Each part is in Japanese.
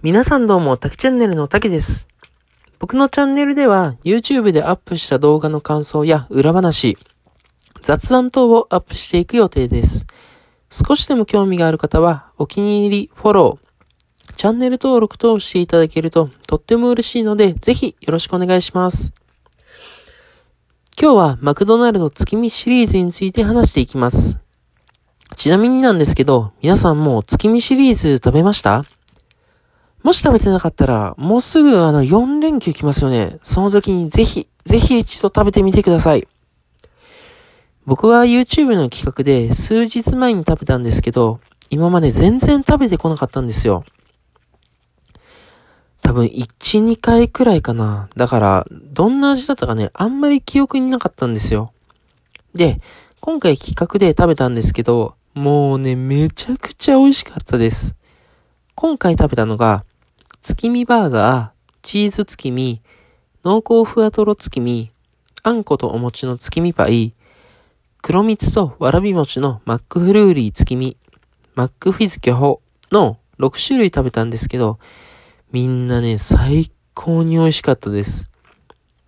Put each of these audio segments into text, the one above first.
皆さんどうも、たけチャンネルのたけです。僕のチャンネルでは、YouTube でアップした動画の感想や裏話、雑談等をアップしていく予定です。少しでも興味がある方は、お気に入り、フォロー、チャンネル登録等していただけるととっても嬉しいので、ぜひよろしくお願いします。今日はマクドナルド月見シリーズについて話していきます。ちなみになんですけど、皆さんも月見シリーズ食べました？もし食べてなかったら、もうすぐあの4連休来ますよね。その時にぜひ、ぜひ一度食べてみてください。僕は YouTube の企画で数日前に食べたんですけど、今まで全然食べてこなかったんですよ。多分1、2回くらいかな。だから、どんな味だったかね、あんまり記憶になかったんですよ。で、今回企画で食べたんですけど、もうね、めちゃくちゃ美味しかったです。今回食べたのが、月見バーガー、チーズ月見、濃厚ふわとろ月見、あんことお餅の月見パイ、黒蜜とわらび餅のマックフルーリー月見、マックフィズ巨峰の6種類食べたんですけど、みんなね、最高に美味しかったです。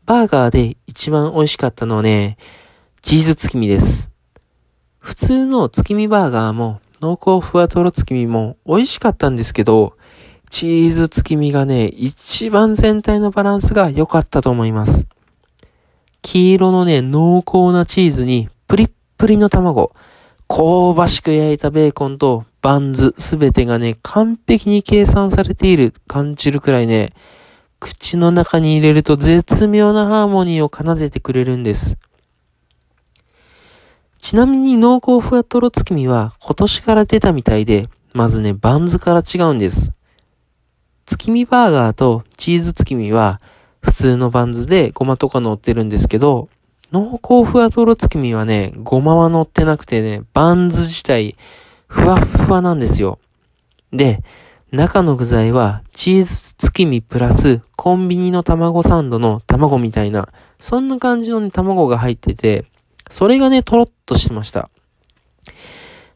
バーガーで一番美味しかったのはね、チーズ月見です。普通の月見バーガーも濃厚ふわとろ月見も美味しかったんですけど、チーズ月見がね、一番全体のバランスが良かったと思います。黄色のね、濃厚なチーズに、プリップリの卵、香ばしく焼いたベーコンとバンズ、すべてがね、完璧に計算されている感じるくらいね、口の中に入れると絶妙なハーモニーを奏でてくれるんです。ちなみに濃厚ふわとろ月見は今年から出たみたいで、まずね、バンズから違うんです。月見バーガーとチーズ月見は普通のバンズでごまとか乗ってるんですけど、濃厚ふわとろ月見はね、ごまは乗ってなくてね、バンズ自体ふわふわなんですよ。で、中の具材はチーズ月見プラスコンビニの卵サンドの卵みたいな、そんな感じのね、卵が入ってて、それがね、とろっとしてました。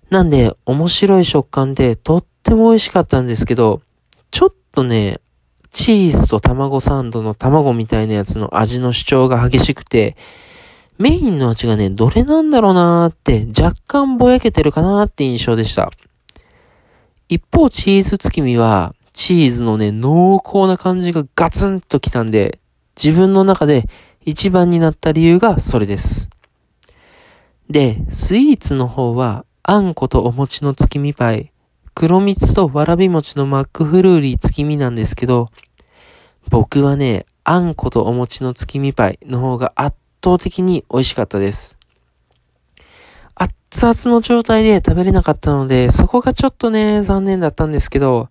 なんで、面白い食感でとっても美味しかったんですけど、とね、チーズと卵サンドの卵みたいなやつの味の主張が激しくて、メインの味がね、どれなんだろうなーって若干ぼやけてるかなーって印象でした。一方、チーズ月見は、チーズのね、濃厚な感じがガツンときたんで、自分の中で一番になった理由がそれです。で、スイーツの方は、あんことお餅の月見パイ、黒蜜とわらび餅のマックフルーリー月見なんですけど、僕はね、あんことお餅の月見パイの方が圧倒的に美味しかったです。熱々の状態で食べれなかったので、そこがちょっとね、残念だったんですけど、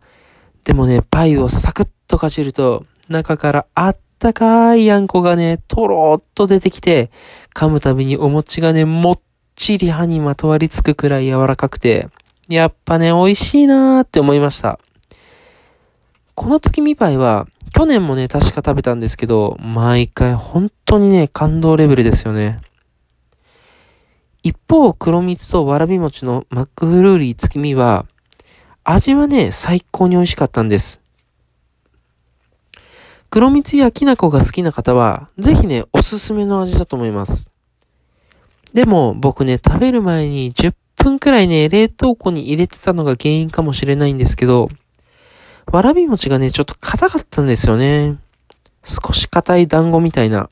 でもね、パイをサクッとかじると、中からあったかいあんこがね、とろーっと出てきて、噛むたびにお餅がね、もっちり歯にまとわりつくくらい柔らかくて、やっぱね、美味しいなーって思いました。この月見パイは、去年もね、確か食べたんですけど、毎回本当にね、感動レベルですよね。一方、黒蜜とわらび餅のマックフルーリー月見は、味はね、最高に美味しかったんです。黒蜜やきな粉が好きな方は、ぜひね、おすすめの味だと思います。でも、僕ね、食べる前に10分くらいね、冷凍庫に入れてたのが原因かもしれないんですけど、わらび餅がね、ちょっと硬かったんですよね。少し硬い団子みたいな。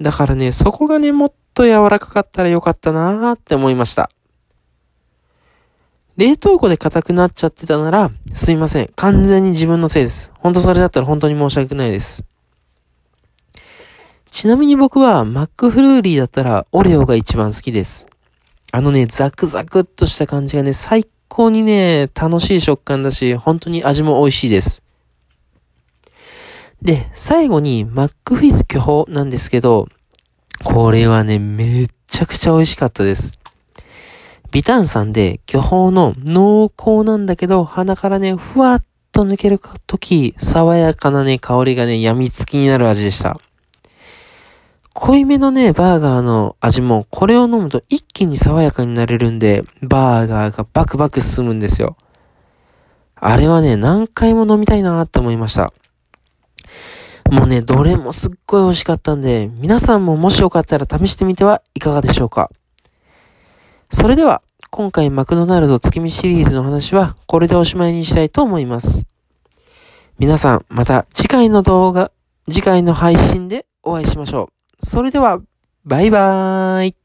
だからね、そこがね、もっと柔らかかったらよかったなーって思いました。冷凍庫で硬くなっちゃってたなら、すいません。完全に自分のせいです。ほんとそれだったら本当に申し訳ないです。ちなみに僕はマックフルーリーだったらオレオが一番好きです。あのね、ザクザクっとした感じがね、最高にね、楽しい食感だし、本当に味も美味しいです。で、最後にマックフィズ巨峰なんですけど、これはね、めっちゃくちゃ美味しかったです。ビタンさんで巨峰の濃厚なんだけど、鼻からね、ふわっと抜けるとき、爽やかなね、香りがね、病みつきになる味でした。濃いめのね、バーガーの味も、これを飲むと一気に爽やかになれるんで、バーガーがバクバク進むんですよ。あれはね、何回も飲みたいなって思いました。もうね、どれもすっごい美味しかったんで、皆さんももしよかったら試してみてはいかがでしょうか。それでは、今回マクドナルド月見シリーズの話はこれでおしまいにしたいと思います。皆さん、また次回の動画、次回の配信でお会いしましょう。それでは、バイバーイ。